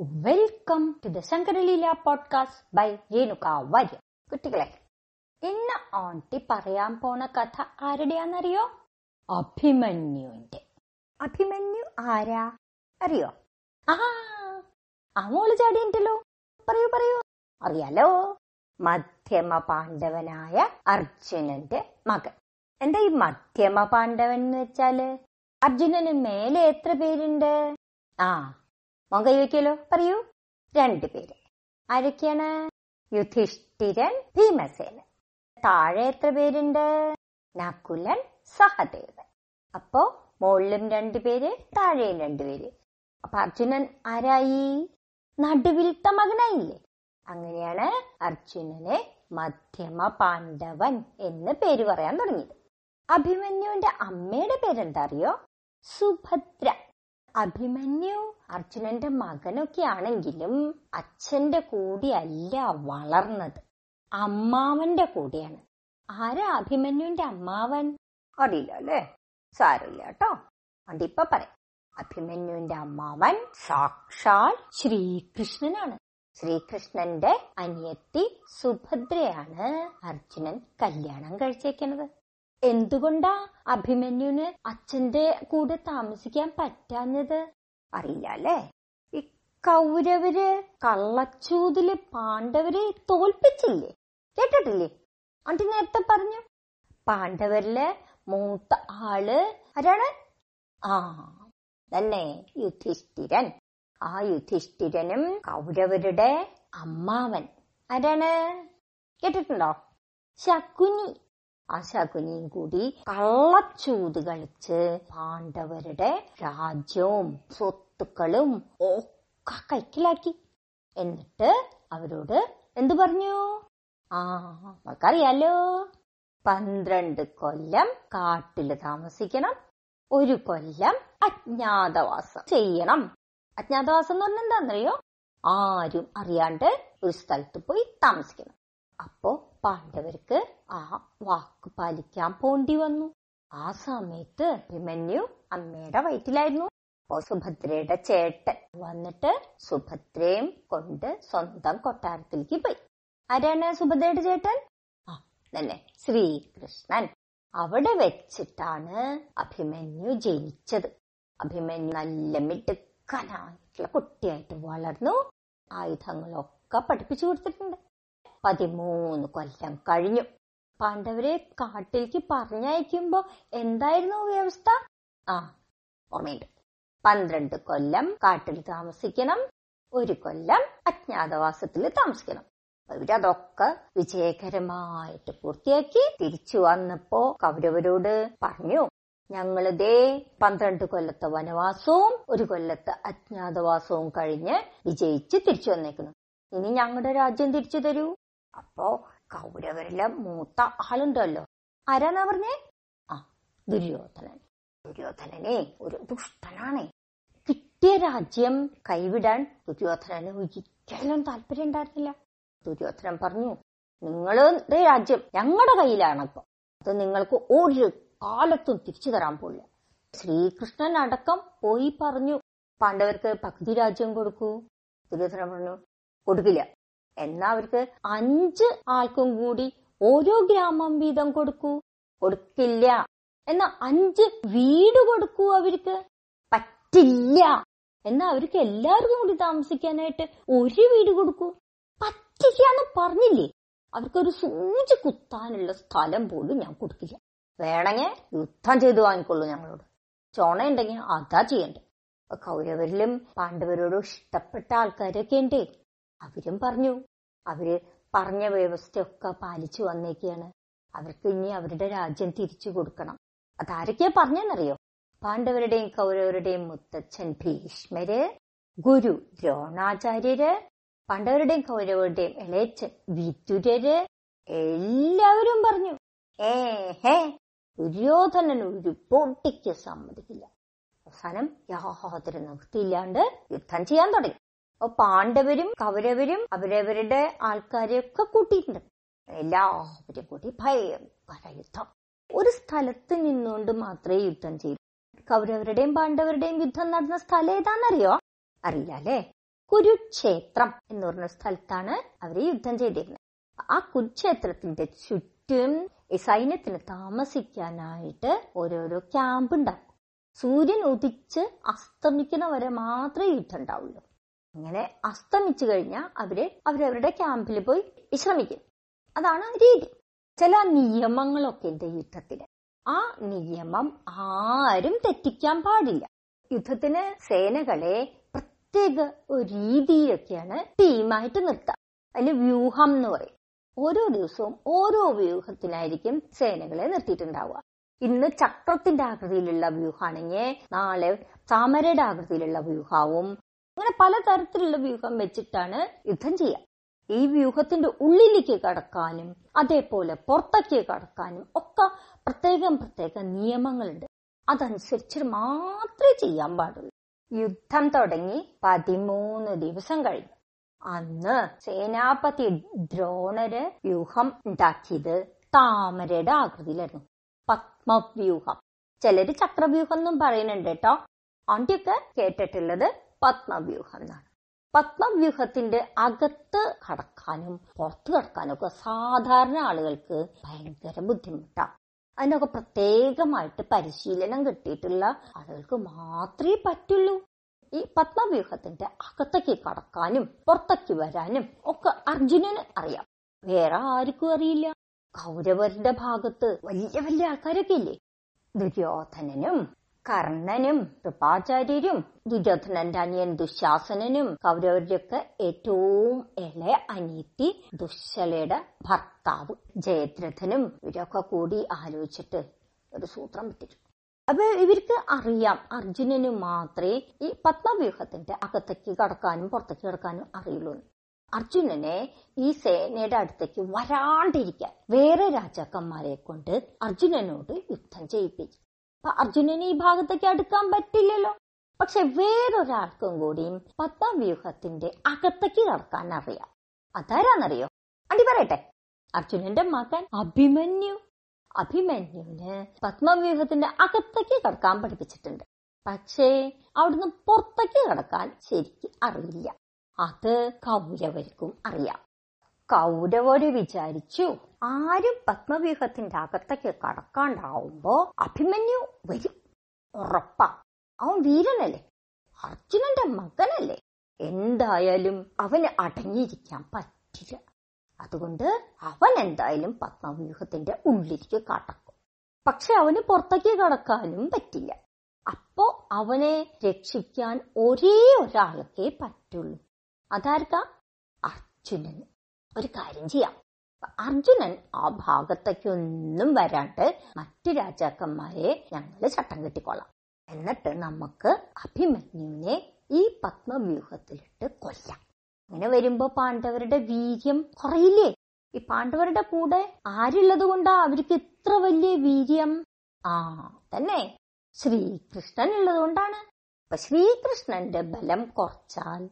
Welcome to the Shankaraleela podcast by Renuka Varya കുട്ടികളെ ഇന്ന് ആണ്ടി പറയാൻ പോണ കഥ ആരുടെയാന്നറിയോ അഭിമന്യുവിന്റെ അഭിമന്യു ആരാ? അറിയോ? ആ ആ മോൾ ചാടിയല്ലോ പറയൂ പറയൂ. അറിയാലോ? മധ്യമ പാണ്ഡവനായ അർജുനന്റെ മകൻ. എന്താ ഈ മധ്യമ പാണ്ഡവൻ എന്ന് വെച്ചാൽ? അർജുനന് മേലെ എത്ര പേരുണ്ട്? ആ മോൻ കൈവയ്ക്കുമല്ലോ പറയൂ രണ്ടുപേര് ആരൊക്കെയാണ്? യുധിഷ്ഠിരൻ ഭീമസേന താഴെ എത്ര പേരുണ്ട്? നകുലൻ സഹദേവൻ. അപ്പോ മുകളിലും രണ്ടുപേര് താഴെയും രണ്ടുപേര് അപ്പൊ അർജുനൻ ആരായി? നടുവിലത്തെ മകനായില്ലേ? അങ്ങനെയാണ് അർജുനനെ മധ്യമ പാണ്ഡവൻ എന്ന് പേര് പറയാൻ തുടങ്ങിയത്. അഭിമന്യുവിന്റെ അമ്മയുടെ പേരെന്താ അറിയോ? സുഭദ്ര. അഭിമന്യു അർജുനന്റെ മകനൊക്കെ ആണെങ്കിലും അച്ഛന്റെ കൂടിയല്ല വളർന്നത്. അമ്മാവന്റെ കൂടെയാണ്. ആരാ അഭിമന്യുവിന്റെ അമ്മാവൻ? അറിയില്ല അല്ലേ? സാരമില്ല കേട്ടോ. അതിപ്പ പറയാം. അഭിമന്യുവിന്റെ അമ്മാവൻ സാക്ഷാൽ ശ്രീകൃഷ്ണനാണ്. ശ്രീകൃഷ്ണന്റെ അനിയത്തി സുഭദ്രയാണ് അർജുനൻ കല്യാണം കഴിച്ചേക്കുന്നത്. എന്തുകൊണ്ടാ അഭിമന്യുവിന് അച്ഛന്റെ കൂടെ താമസിക്കാൻ പറ്റാഞ്ഞത്? അറിയില്ല? അല്ലേ ഈ കൗരവര് കള്ളച്ചൂതിൽ പാണ്ഡവരെ തോൽപ്പിച്ചില്ലേ? കേട്ടിട്ടില്ലേ? അണ്ടി നേരത്തെ പറഞ്ഞു. പാണ്ഡവരിൽ മൂത്ത ആൾ ആരാണ്? ആ തന്നെ യുധിഷ്ഠിരൻ. ആ യുധിഷ്ഠിരനും കൗരവരുടെ അമ്മാവൻ. ആരാണ്? കേട്ടിട്ടുണ്ടോ? ശകുനി. ആ ശകുനിയും കൂടി കള്ളച്ചൂത് കളിച്ച് പാണ്ഡവരുടെ രാജ്യവും സ്വത്തുക്കളും ഒക്കെ കൈക്കിലാക്കി. എന്നിട്ട് അവരോട് എന്തു പറഞ്ഞു? ആ നമുക്കറിയാലോ പന്ത്രണ്ട് കൊല്ലം കാട്ടിൽ താമസിക്കണം. ഒരു കൊല്ലം അജ്ഞാതവാസം ചെയ്യണം. അജ്ഞാതവാസം എന്ന് പറഞ്ഞാൽ ആരും അറിയാണ്ട് ഒരു സ്ഥലത്ത് പോയി താമസിക്കണം. അപ്പോ പാണ്ഡവർക്ക് ആ വാക്ക് പാലിക്കാൻ പോണ്ടി വന്നു. ആ സമയത്ത് അഭിമന്യു അമ്മയുടെ വയറ്റിലായിരുന്നു. അപ്പോ സുഭദ്രയുടെ ചേട്ടൻ വന്നിട്ട് സുഭദ്രയും കൊണ്ട് സ്വന്തം കൊട്ടാരത്തിലേക്ക് പോയി. ആരാണ് സുഭദ്രയുടെ ചേട്ടൻ? ആ തന്നെ ശ്രീകൃഷ്ണൻ. അവിടെ വെച്ചിട്ടാണ് അഭിമന്യു ജനിച്ചത്. അഭിമന്യു നല്ല മിടുക്കനായിട്ടുള്ള കുട്ടിയായിട്ട് വളർന്നു. ആയുധങ്ങളൊക്കെ പഠിപ്പിച്ചു കൊടുത്തിട്ടുണ്ട്. പതിമൂന്ന് കൊല്ലം കഴിഞ്ഞു. പാണ്ഡവരെ കാട്ടിലേക്ക് പറഞ്ഞയക്കുമ്പോ എന്തായിരുന്നു വ്യവസ്ഥ ആ ഓർമ്മയുണ്ട് പന്ത്രണ്ട് കൊല്ലം കാട്ടിൽ താമസിക്കണം ഒരു കൊല്ലം അജ്ഞാതവാസത്തിൽ താമസിക്കണം. ഇവരതൊക്കെ വിജയകരമായിട്ട് പൂർത്തിയാക്കി തിരിച്ചു വന്നപ്പോ കൗരവരോട് പറഞ്ഞു ഞങ്ങളിതേ പന്ത്രണ്ട് കൊല്ലത്തെ വനവാസവും ഒരു കൊല്ലത്തെ അജ്ഞാതവാസവും കഴിഞ്ഞ് വിജയിച്ച് തിരിച്ചു വന്നേക്കുന്നു. ഇനി ഞങ്ങളുടെ രാജ്യം തിരിച്ചു തരൂ. അപ്പോ കൗരവരിലെ മൂത്ത ആളുണ്ടല്ലോ. ആരാന്നാ പറഞ്ഞേ? ആ ദുര്യോധനൻ. ദുര്യോധനനെ ഒരു ദുഷ്ടനാണ്. കിട്ടിയ രാജ്യം കൈവിടാൻ ദുര്യോധനന് ഒരിക്കലും താല്പര്യം ഉണ്ടായിരുന്നില്ല. ദുര്യോധനൻ പറഞ്ഞു നിങ്ങളുടെ രാജ്യം ഞങ്ങളുടെ കയ്യിലാണ് ഇപ്പൊ അത് നിങ്ങൾക്ക് ഒരു കാലത്തും തിരിച്ചു തരാൻ പോലില്ല ശ്രീകൃഷ്ണൻ അടക്കം പോയി പറഞ്ഞു പാണ്ഡവർക്ക് പകുതി രാജ്യം കൊടുക്കൂ. ദുര്യോധനൻ പറഞ്ഞു കൊടുക്കില്ല. എന്നാ അവർക്ക് അഞ്ച് ആൾക്കും കൂടി ഓരോ ഗ്രാമം വീതം കൊടുക്കൂ. കൊടുക്കില്ല എന്നാ അഞ്ച് വീട് കൊടുക്കൂ അവർക്ക്. പറ്റില്ല. എന്നാ അവർക്ക് എല്ലാവർക്കും കൂടി താമസിക്കാനായിട്ട് ഒരു വീട് കൊടുക്കൂ. പറ്റില്ല എന്ന് പറഞ്ഞില്ലേ? അവർക്കൊരു സൂചി കുത്താനുള്ള സ്ഥലം പോലും ഞാൻ കൊടുക്കില്ല. വേണമെങ്കിൽ യുദ്ധം ചെയ്ത് വാങ്ങിക്കൊള്ളൂ ഞങ്ങളോട്. ചോണയുണ്ടെങ്കിൽ അതാ ചെയ്യണ്ടേ. കൗരവരിലും പാണ്ഡവരോടും ഇഷ്ടപ്പെട്ട ആൾക്കാരൊക്കെ ഉണ്ടേ. അവരും പറഞ്ഞു അവർ പറഞ്ഞ വ്യവസ്ഥയൊക്കെ പാലിച്ചു വന്നേക്കാണ്. അവർക്ക് ഇനി അവരുടെ രാജ്യം തിരിച്ചു കൊടുക്കണം. അതാരൊക്കെയാ പറഞ്ഞെന്നറിയോ? പാണ്ഡവരുടെയും കൗരവരുടെയും മുത്തച്ഛൻ ഭീഷ്മര് ഗുരു ദ്രോണാചാര്യര് പാണ്ഡവരുടെയും കൗരവരുടെയും ഇളയച്ചൻ വിതുരര് എല്ലാവരും പറഞ്ഞു ഏ ഹേ ദുര്യോധനൻ ഒരു പൊട്ടിക്ക് സമ്മതിക്കില്ല. അവസാനം യാതൊരു നിവൃത്തിയില്ലാണ്ട് യുദ്ധം ചെയ്യാൻ തുടങ്ങി. പാണ്ഡവരും കൗരവരും അവരവരുടെ ആൾക്കാരെയൊക്കെ കൂട്ടിയിട്ടുണ്ട്. എല്ലാവരും കൂടി ഭയങ്കര യുദ്ധം. ഒരു സ്ഥലത്ത് നിന്നുകൊണ്ട് മാത്രമേ യുദ്ധം ചെയ്തു കൗരവരുടെയും പാണ്ഡവരുടെയും യുദ്ധം നടന്ന സ്ഥലം ഏതാണെന്നറിയോ? അറിയില്ല കുരുക്ഷേത്രം എന്ന് പറഞ്ഞ സ്ഥലത്താണ് അവർ യുദ്ധം ചെയ്തിരുന്നത്. ആ കുരുക്ഷേത്രത്തിന്റെ ചുറ്റും സൈന്യത്തിന് താമസിക്കാനായിട്ട് ഓരോരോ ക്യാമ്പ് ഉണ്ടാക്കും. സൂര്യൻ ഉദിച്ച് അസ്തമിക്കുന്നവരെ മാത്രമേ യുദ്ധം ഉണ്ടാവുള്ളൂ. അങ്ങനെ അസ്തമിച്ചു കഴിഞ്ഞാൽ അവർ അവരവരുടെ ക്യാമ്പിൽ പോയി വിശ്രമിക്കും. അതാണ് രീതി. ചില നിയമങ്ങളൊക്കെ ഉണ്ട് യുദ്ധത്തിന്. ആ നിയമം ആരും തെറ്റിക്കാൻ പാടില്ല. യുദ്ധത്തിന് സേനകളെ പ്രത്യേക ഒരു രീതിയിലൊക്കെയാണ് ടീമായിട്ട് നിർത്തുക അതിന് വ്യൂഹം എന്ന് പറയും. ഓരോ ദിവസവും ഓരോ വ്യൂഹത്തിനായിരിക്കും സേനകളെ നിർത്തിയിട്ടുണ്ടാവുക. ഇന്ന് ചക്രത്തിന്റെ ആകൃതിയിലുള്ള വ്യൂഹാണെങ്കിൽ നാളെ താമരയുടെ ആകൃതിയിലുള്ള വ്യൂഹാവും അങ്ങനെ പലതരത്തിലുള്ള വ്യൂഹം വെച്ചിട്ടാണ് യുദ്ധം ചെയ്യുക. ഈ വ്യൂഹത്തിന്റെ ഉള്ളിലേക്ക് കടക്കാനും അതേപോലെ പുറത്തേക്ക് കടക്കാനും ഒക്കെ പ്രത്യേകം പ്രത്യേക നിയമങ്ങളുണ്ട്. അതനുസരിച്ച് മാത്രമേ ചെയ്യാൻ പാടുള്ളൂ. യുദ്ധം തുടങ്ങി പതിമൂന്ന് ദിവസം കഴിഞ്ഞു. അന്ന് സേനാപതി ദ്രോണര് വ്യൂഹം ഉണ്ടാക്കിയത് താമരയുടെ ആകൃതിയിലായിരുന്നു. പത്മവ്യൂഹം. ചിലര് ചക്രവ്യൂഹം എന്നും പറയുന്നുണ്ട് കേട്ടോ. ആദ്യമൊക്കെ കേട്ടിട്ടുള്ളത് പത്മവ്യൂഹം എന്നാണ് പത്മവ്യൂഹത്തിന്റെ അകത്ത് കടക്കാനും പുറത്ത് കടക്കാനും ഒക്കെ സാധാരണ ആളുകൾക്ക് ഭയങ്കര ബുദ്ധിമുട്ടാണ് അതിനൊക്കെ പ്രത്യേകമായിട്ട് പരിശീലനം കിട്ടിയിട്ടുള്ള ആളുകൾക്ക് മാത്രമേ പറ്റുള്ളൂ. ഈ പത്മവ്യൂഹത്തിന്റെ അകത്തേക്ക് കടക്കാനും പുറത്തേക്ക് വരാനും ഒക്കെ അർജുനന് അറിയാം. വേറെ ആർക്കും അറിയില്ല. കൗരവരുടെ ഭാഗത്ത് വലിയ വലിയ ആൾക്കാരൊക്കെ ഇല്ലേ? ദുര്യോധനനും കർണനും കൃപാചാര്യരും ദുര്യോധനന്റെ അനിയൻ ദുശാസനനും കൗരവരുടെയൊക്കെ ഏറ്റവും ഇളയ അനീത്തി ദുശ്ശലയുടെ ഭർത്താവ് ജയദ്രഥനും ഇവരൊക്കെ കൂടി ആലോചിച്ചിട്ട് ഒരു സൂത്രം വിട്ടിട്ടു അപ്പൊ ഇവർക്ക് അറിയാം അർജുനന് മാത്രമേ ഈ പത്മവ്യൂഹത്തിന്റെ അകത്തേക്ക് കടക്കാനും പുറത്തേക്ക് കടക്കാനും അറിയുള്ളൂ. അർജുനനെ ഈ സേനയുടെ അടുത്തേക്ക് വരാണ്ടിരിക്കാൻ വേറെ രാജാക്കന്മാരെ കൊണ്ട് അർജുനനോട് യുദ്ധം ചെയ്യിപ്പിച്ചു. അർജുനന് ഈ ഭാഗത്തേക്ക് അടുക്കാൻ പറ്റില്ലല്ലോ. പക്ഷെ വേറൊരാൾക്കും കൂടിയും പത്താം വ്യൂഹത്തിന്റെ അകത്തേക്ക് കടക്കാൻ അറിയാം. അതാരാന്നറിയോ? അടി പറയട്ടെ. അർജുനന്റെ മകൻ അഭിമന്യു. അഭിമന്യുവിന് പത്മവ്യൂഹത്തിന്റെ അകത്തേക്ക് കടക്കാൻ പഠിപ്പിച്ചിട്ടുണ്ട്. പക്ഷേ അവിടുന്ന് പുറത്തേക്ക് കടക്കാൻ ശരിക്ക് അറിയില്ല. അത് കൗരവർക്കും അറിയാം. കൗരവര് വിചാരിച്ചു ആരും പത്മവ്യൂഹത്തിന്റെ അകത്തേക്ക് കടക്കാണ്ടാവുമ്പോ അഭിമന്യു വരും. ഉറപ്പാ. അവൻ വീരനല്ലേ? അർജുനന്റെ മകനല്ലേ? എന്തായാലും അവന് അടങ്ങിയിരിക്കാൻ പറ്റില്ല. അതുകൊണ്ട് അവൻ എന്തായാലും പത്മവ്യൂഹത്തിന്റെ ഉള്ളിലേക്ക് കടക്കും. പക്ഷെ അവന് പുറത്തേക്ക് കടക്കാനും പറ്റില്ല. അപ്പോ അവനെ രക്ഷിക്കാൻ ഒരേ ഒരാൾക്കേ പറ്റുള്ളൂ. അതാർക്കാ? അർജുനന്. ഒരു കാര്യം ചെയ്യാം. അർജുനൻ ആ ഭാഗത്തേക്കൊന്നും വരാണ്ട് മറ്റു രാജാക്കന്മാരെ ഞങ്ങൾ ചട്ടം കെട്ടിക്കൊള്ളാം എന്നിട്ട് നമുക്ക് അഭിമന്യുവിനെ ഈ പത്മവ്യൂഹത്തിലിട്ട് കൊല്ലാം. അങ്ങനെ വരുമ്പോ പാണ്ഡവരുടെ വീര്യം കുറയില്ലേ? ഈ പാണ്ഡവരുടെ കൂടെ ആരുള്ളത് കൊണ്ടാ അവർക്ക് ഇത്ര വലിയ വീര്യം? ആ തന്നെ ശ്രീകൃഷ്ണൻ ഉള്ളത് കൊണ്ടാണ്. അപ്പൊ ശ്രീകൃഷ്ണന്റെ ബലം കുറച്ചാൽ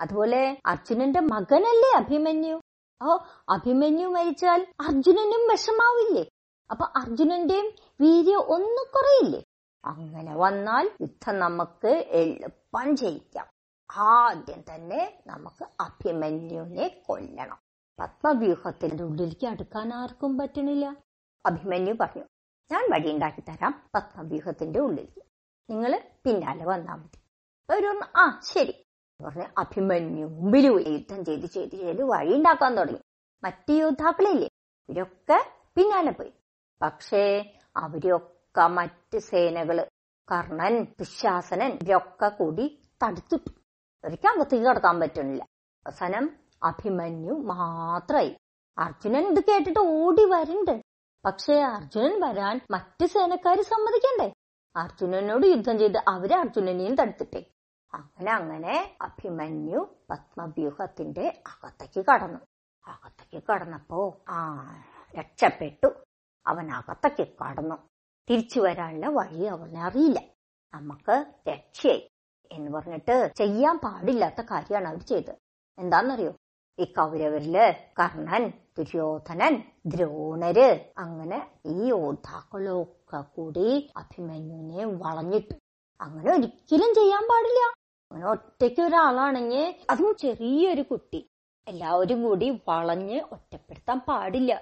അതുപോലെ അർജുനന്റെ മകനല്ലേ അഭിമന്യു? ഓ അഭിമന്യു മരിച്ചാൽ അർജുനനും വിഷമാവില്ലേ? അപ്പൊ അർജുനന്റെയും വീര്യം ഒന്നും കുറയില്ലേ? അങ്ങനെ വന്നാൽ യുദ്ധം നമുക്ക് എളുപ്പം ജയിക്കാം. ആദ്യം തന്നെ നമുക്ക് അഭിമന്യുവിനെ കൊല്ലണം. പത്മവ്യൂഹത്തിന്റെ ഉള്ളിലേക്ക് അടുക്കാൻ ആർക്കും പറ്റണില്ല. അഭിമന്യു പറഞ്ഞു ഞാൻ വഴി ഉണ്ടാക്കി തരാം പത്മവ്യൂഹത്തിന്റെ ഉള്ളിലേക്ക്. നിങ്ങൾ പിന്നാലെ വന്നാൽ മതി. ഒരു ആ ശരി. പറഞ്ഞ് അഭിമന്യു മുമ്പിൽ യുദ്ധം ചെയ്ത് ചെയ്ത് ചെയ്ത് വഴി ഉണ്ടാക്കാൻ തുടങ്ങി. മറ്റു യോദ്ധാക്കളില്ലേ ഇവരൊക്കെ പിന്നാലെ പോയി. പക്ഷേ അവരൊക്കെ മറ്റ് സേനകൾ കർണൻ ദുശാസനൻ ഇവരൊക്കെ കൂടി തടുത്തിട്ടു അവർക്ക് അകത്തേക്ക് കടക്കാൻ പറ്റണില്ല അവസാനം അഭിമന്യു മാത്രമായി അർജുനൻ ഇത് കേട്ടിട്ട് ഓടി വരണ്ട്. പക്ഷേ അർജുനൻ വരാൻ മറ്റ് സേനക്കാര് സമ്മതിക്കണ്ടേ? അർജുനനോട് യുദ്ധം ചെയ്ത് അവർ അർജുനനെയും തടുത്തിട്ടേ. അങ്ങനെ അങ്ങനെ അഭിമന്യു പത്മവ്യൂഹത്തിന്റെ അകത്തേക്ക് കടന്നു. അകത്തേക്ക് കടന്നപ്പോ ആ രക്ഷപ്പെട്ടു. അവൻ അകത്തേക്ക് കടന്നു. തിരിച്ചു വരാനുള്ള വഴി അവനെ അറിയില്ല. നമുക്ക് രക്ഷയായി എന്ന് പറഞ്ഞിട്ട് ചെയ്യാൻ പാടില്ലാത്ത കാര്യമാണ് അവർ ചെയ്തത്. എന്താണെന്നറിയോ? ഈ കൗരവരിൽ കർണൻ ദുര്യോധനൻ ദ്രോണര് അങ്ങനെ ഈ യോദ്ധാക്കളൊക്കെ കൂടി അഭിമന്യുവിനെ വളഞ്ഞിട്ടു അങ്ങനെ ഒരിക്കലും ചെയ്യാൻ പാടില്ല. ഒറ്റയ്ക്ക് ഒരാളാണെങ്കിൽ അതും ചെറിയൊരു കുട്ടി. എല്ലാവരും കൂടി വളഞ്ഞ് ഒറ്റപ്പെടുത്താൻ പാടില്ല.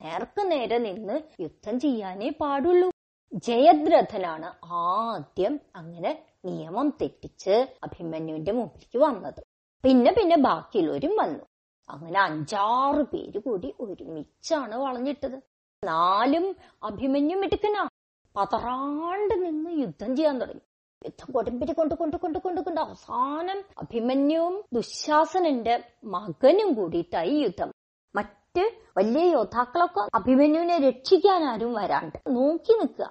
നേർക്ക് നേരെ നിന്ന് യുദ്ധം ചെയ്യാനേ പാടുള്ളൂ. ജയദ്രഥനാണ് ആദ്യം അങ്ങനെ നിയമം തെറ്റിച്ച് അഭിമന്യുവിന്റെ മുമ്പിലേക്ക് വന്നത്. പിന്നെ പിന്നെ ബാക്കിയുള്ളവരും വന്നു. അങ്ങനെ അഞ്ചാറ് പേര് കൂടി ഒരുമിച്ചാണ് വളഞ്ഞിട്ടത്. നാലും അഭിമന്യു മിടുക്കനാ. പതറാണ്ട് നിന്ന് യുദ്ധം ചെയ്യാൻ തുടങ്ങി. യുദ്ധം കൊടുമ്പിരി കൊണ്ട് കൊണ്ട് കൊണ്ട് കൊണ്ട് കൊണ്ട് അവസാനം അഭിമന്യുവും ദുശാസനന്റെ മകനും കൂടിയിട്ടായി യുദ്ധം. മറ്റ് വലിയ യോദ്ധാക്കളൊക്കെ അഭിമന്യുവിനെ രക്ഷിക്കാൻ ആരും വരാണ്ട് നോക്കി നിൽക്കുക.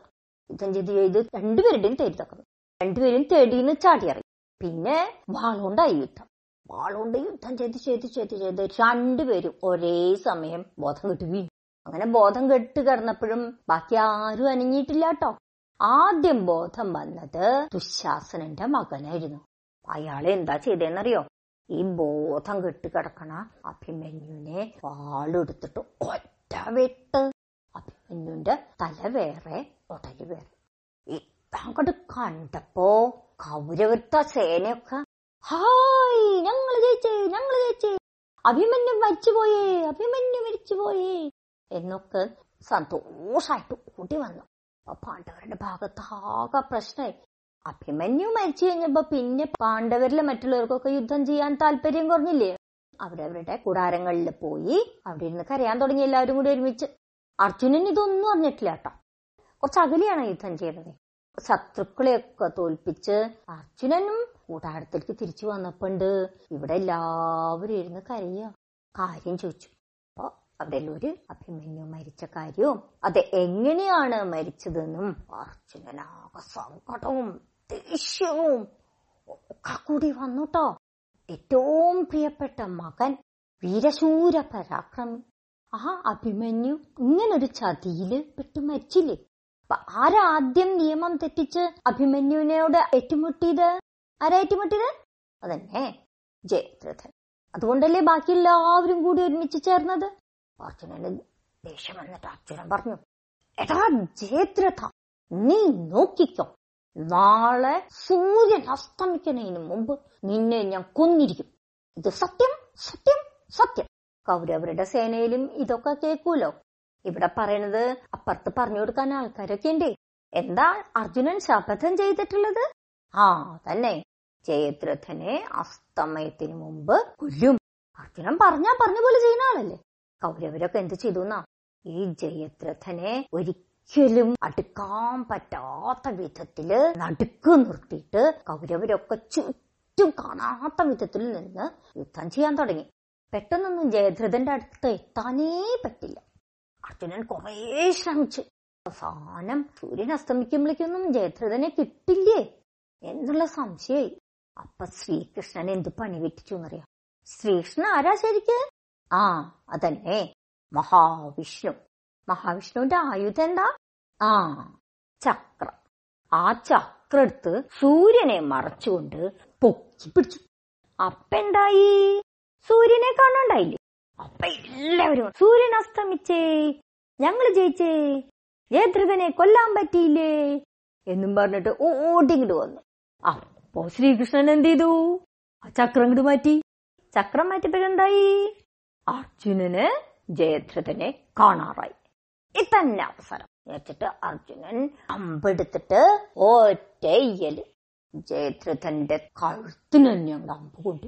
യുദ്ധം ചെയ്ത് ചെയ്ത് രണ്ടുപേരുടെയും തേടി തക്കുന്നു രണ്ടുപേരും തേടിന്ന് ചാടിയറി. പിന്നെ വാളുകൊണ്ടായി യുദ്ധം. വാളുകൊണ്ട് യുദ്ധം ചെയ്ത് ചെയ്ത് ചെയ്ത് ചെയ്ത് രണ്ടുപേരും ഒരേ സമയം ബോധം കെട്ട് വീണു. അങ്ങനെ ബോധം കെട്ട് കിടന്നപ്പോഴും ബാക്കി ആരും അനങ്ങിയിട്ടില്ല കേട്ടോ ആദ്യം ബോധം വന്നത് ദുശാസനന്റെ മകനായിരുന്നു. അയാളെ എന്താ ചെയ്തേന്നറിയോ? ഈ ബോധം കെട്ടിക്കിടക്കണ അഭിമന്യുവിനെ വാളെടുത്തിട്ട് ഒറ്റ വെട്ട് അഭിമന്യുവിന്റെ തല വേറെ ഉടൽ വേറെ. ഇതങ്ങോട്ട് കണ്ടപ്പോ കൗരവൃത്ത സേനയൊക്കെ ഹായ് ഞങ്ങൾ ജയിച്ചേ ഞങ്ങൾ ജയിച്ചേ അഭിമന്യു മരിച്ചുപോയേ അഭിമന്യു മരിച്ചുപോയേ എന്നൊക്കെ സന്തോഷായിട്ട് കൂട്ടി വന്നു പാണ്ഡവരുടെ ഭാഗത്ത് ആകെ പ്രശ്നമായി അഭിമന്യു മരിച്ചു കഴിഞ്ഞപ്പോ പിന്നെ പാണ്ഡവരിലെ മറ്റുള്ളവർക്കൊക്കെ യുദ്ധം ചെയ്യാൻ താല്പര്യം കുറഞ്ഞില്ലേ? അവരവരുടെ കൂടാരങ്ങളിൽ പോയി അവിടെ ഇരുന്ന് കരയാൻ തുടങ്ങി എല്ലാവരും കൂടി ഒരുമിച്ച്. അർജുനൻ ഇതൊന്നും അറിഞ്ഞിട്ടില്ല കേട്ടോ. കുറച്ച് അകലെയാണ് യുദ്ധം ചെയ്തത്. ശത്രുക്കളെയൊക്കെ തോൽപ്പിച്ച് അർജുനനും കൂടാരത്തിലേക്ക് തിരിച്ചു വന്നപ്പോണ്ട് ഇവിടെ എല്ലാവരും ഇരുന്ന് കരയുക കാര്യം ചോദിച്ചു. അവിടെ അഭിമന്യു മരിച്ച കാര്യവും അത് എങ്ങനെയാണ് മരിച്ചതെന്നും അർജുനനാകെ സങ്കടവും ദേഷ്യവും ഒക്കെ കൂടി വന്നുട്ടോ. ഏറ്റവും പ്രിയപ്പെട്ട മകൻ വീരശൂര പരാക്രമി. ആ അഭിമന്യു ഇങ്ങനൊരു ചതിയിൽ പെട്ടു മരിച്ചില്ലേ? ആരാദ്യം നിയമം തെറ്റിച്ച് അഭിമന്യുവിനോട് ഏറ്റുമുട്ടിയത്? ആരാ ഏറ്റുമുട്ടിയത്? അതന്നെ ജയദ്രഥൻ. അതുകൊണ്ടല്ലേ ബാക്കി എല്ലാവരും കൂടി ഒരുമിച്ച് ചേർന്നത്? അർജുനന് ദേഷ്യം വന്നിട്ട് അർജുനൻ പറഞ്ഞു എടാ ജയദ്രഥ നീ നോക്കിക്കോ നാളെ സൂര്യൻ അസ്തമിക്കുന്നതിന് മുമ്പ് നിന്നെ ഞാൻ കൊന്നിരിക്കും. ഇത് സത്യം സത്യം സത്യം. കൗരവരുടെ സേനയിലും ഇതൊക്കെ കേൾക്കൂലോ? ഇവിടെ പറയണത് അപ്പുറത്ത് പറഞ്ഞു കൊടുക്കാൻ ആൾക്കാരൊക്കെ ഉണ്ടേ. എന്താ അർജുനൻ ശപഥം ചെയ്തിട്ടുള്ളത്? ആ തന്നെ ജയദ്രഥനെ അസ്തമയത്തിന് മുമ്പ് കൊല്ലും. അർജുനൻ പറഞ്ഞാ പറഞ്ഞ പോലെ ചെയ്യുന്ന ആളല്ലേ? കൗരവരൊക്കെ എന്ത് ചെയ്തു എന്നാ ഈ ജയദ്രഥനെ ഒരിക്കലും അടുക്കാൻ പറ്റാത്ത വിധത്തിൽ നടുക്ക് നിർത്തിയിട്ട് കൗരവരൊക്കെ ചുറ്റും കാണാത്ത വിധത്തിൽ നിന്ന് യുദ്ധം ചെയ്യാൻ തുടങ്ങി. പെട്ടെന്നൊന്നും ജയദ്രഥന്റെ അടുത്ത് എത്താനേ പറ്റില്ല. അർജുനൻ കുറേ ശ്രമിച്ചു. അവസാനം സൂര്യൻ അസ്തമിക്കുമ്പോഴേക്കൊന്നും ജയദ്രഥനെ കിട്ടില്ലേ? എന്നുള്ള സംശയായി അപ്പൊ ശ്രീകൃഷ്ണൻ എന്ത് പണി വെട്ടിച്ചു എന്നറിയാം? ശ്രീകൃഷ്ണൻ ആരാ ശരിക്ക്? ആ അതന്നെ. മഹാവിഷ്ണു. മഹാവിഷ്ണുവിന്റെ ആയുധം എന്താ? ആ ചക്രം. ആ ചക്രം എടുത്ത് സൂര്യനെ മറച്ചുകൊണ്ട് പൊക്കി പിടിച്ചു. അപ്പെന്തായി സൂര്യനെ കാണണ്ടായില്ലേ? അപ്പ എല്ലാവരും സൂര്യൻ അസ്തമിച്ചേ. ഞങ്ങൾ ജയിച്ചേ. ജയദ്രഥനെ കൊല്ലാൻ പറ്റിയില്ലേ? എന്നും പറഞ്ഞിട്ട് ഓടിങ്ങോട്ട് വന്നു. അപ്പോ ശ്രീകൃഷ്ണൻ എന്ത് ചെയ്തു? ആ ചക്രം ഇങ്ങോട്ട് മാറ്റി. ചക്രം മാറ്റിയപ്പോഴെന്തായി അർജുനന് ജയദ്രഥനെ കാണാറായി. ഇതന്നെ അവസരം. വെച്ചിട്ട് അർജുനൻ അമ്പെടുത്തിട്ട് ഒറ്റയ്യൽ ജയദ്രഥന്റെ കഴുത്തിന് തന്നെ അമ്പ് കൊണ്ടു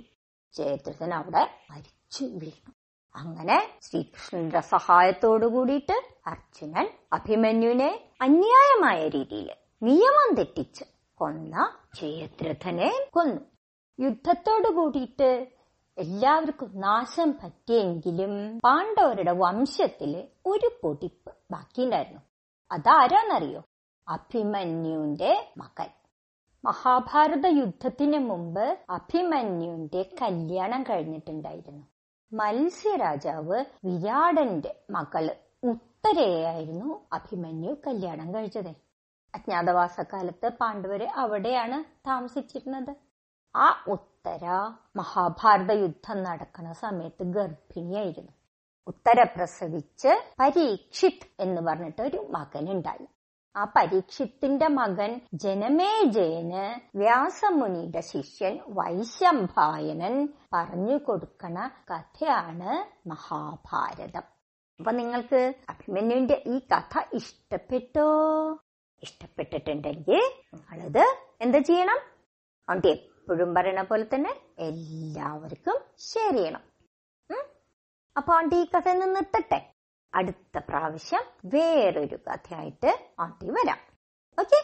ജയദ്രഥൻ അവിടെ മരിച്ചു വീണു. അങ്ങനെ ശ്രീകൃഷ്ണന്റെ സഹായത്തോടു കൂടിയിട്ട് അർജുനൻ അഭിമന്യുവിനെ അന്യായമായ രീതിയിൽ നിയമം തെറ്റിച്ച് കൊന്ന ജയദ്രഥനെ കൊന്നു. യുദ്ധത്തോടു കൂടിയിട്ട് എല്ലാവർക്കും നാശം പറ്റിയെങ്കിലും പാണ്ഡവരുടെ വംശത്തിൽ ഒരു പൊടിപ്പ് ബാക്കിയുണ്ടായിരുന്നു. അതാരാന്നറിയോ? അഭിമന്യുവിന്റെ മകൻ. മഹാഭാരത യുദ്ധത്തിന് മുമ്പ് അഭിമന്യുവിന്റെ കല്യാണം കഴിഞ്ഞിട്ടുണ്ടായിരുന്നു. മത്സ്യരാജാവ് വിരാടന്റെ മകൾ ഉത്തരയായിരുന്നു അഭിമന്യു കല്യാണം കഴിച്ചത്. അജ്ഞാതവാസകാലത്ത് പാണ്ഡവര് അവിടെയാണ് താമസിച്ചിരുന്നത്. ആ ഉത്തര മഹാഭാരത യുദ്ധം നടക്കുന്ന സമയത്ത് ഗർഭിണിയായിരുന്നു. ഉത്തര പ്രസവിച്ച് പരീക്ഷിത് എന്ന് പറഞ്ഞിട്ട് ഒരു മകനുണ്ടായി. ആ പരീക്ഷിത്തിന്റെ മകൻ ജനമേജയന് വ്യാസമുനിയുടെ ശിഷ്യൻ വൈശംഭായനൻ പറഞ്ഞു കൊടുക്കണ കഥയാണ് മഹാഭാരതം. അപ്പൊ നിങ്ങൾക്ക് അഭിമന്യുവിന്റെ ഈ കഥ ഇഷ്ടപ്പെട്ടോ? ഇഷ്ടപ്പെട്ടിട്ടുണ്ടെങ്കിൽ നിങ്ങളിത് എന്താ ചെയ്യണം? അതുകൊണ്ട് എപ്പോഴും പറയണ പോലെ തന്നെ എല്ലാവർക്കും ഷെയർ ചെയ്യണം? അപ്പൊ ആണ്ടി ഈ കഥ നിർത്തട്ടെ. അടുത്ത പ്രാവശ്യം വേറൊരു കഥയായിട്ട് ആണ്ടി വരാം. ഓക്കെ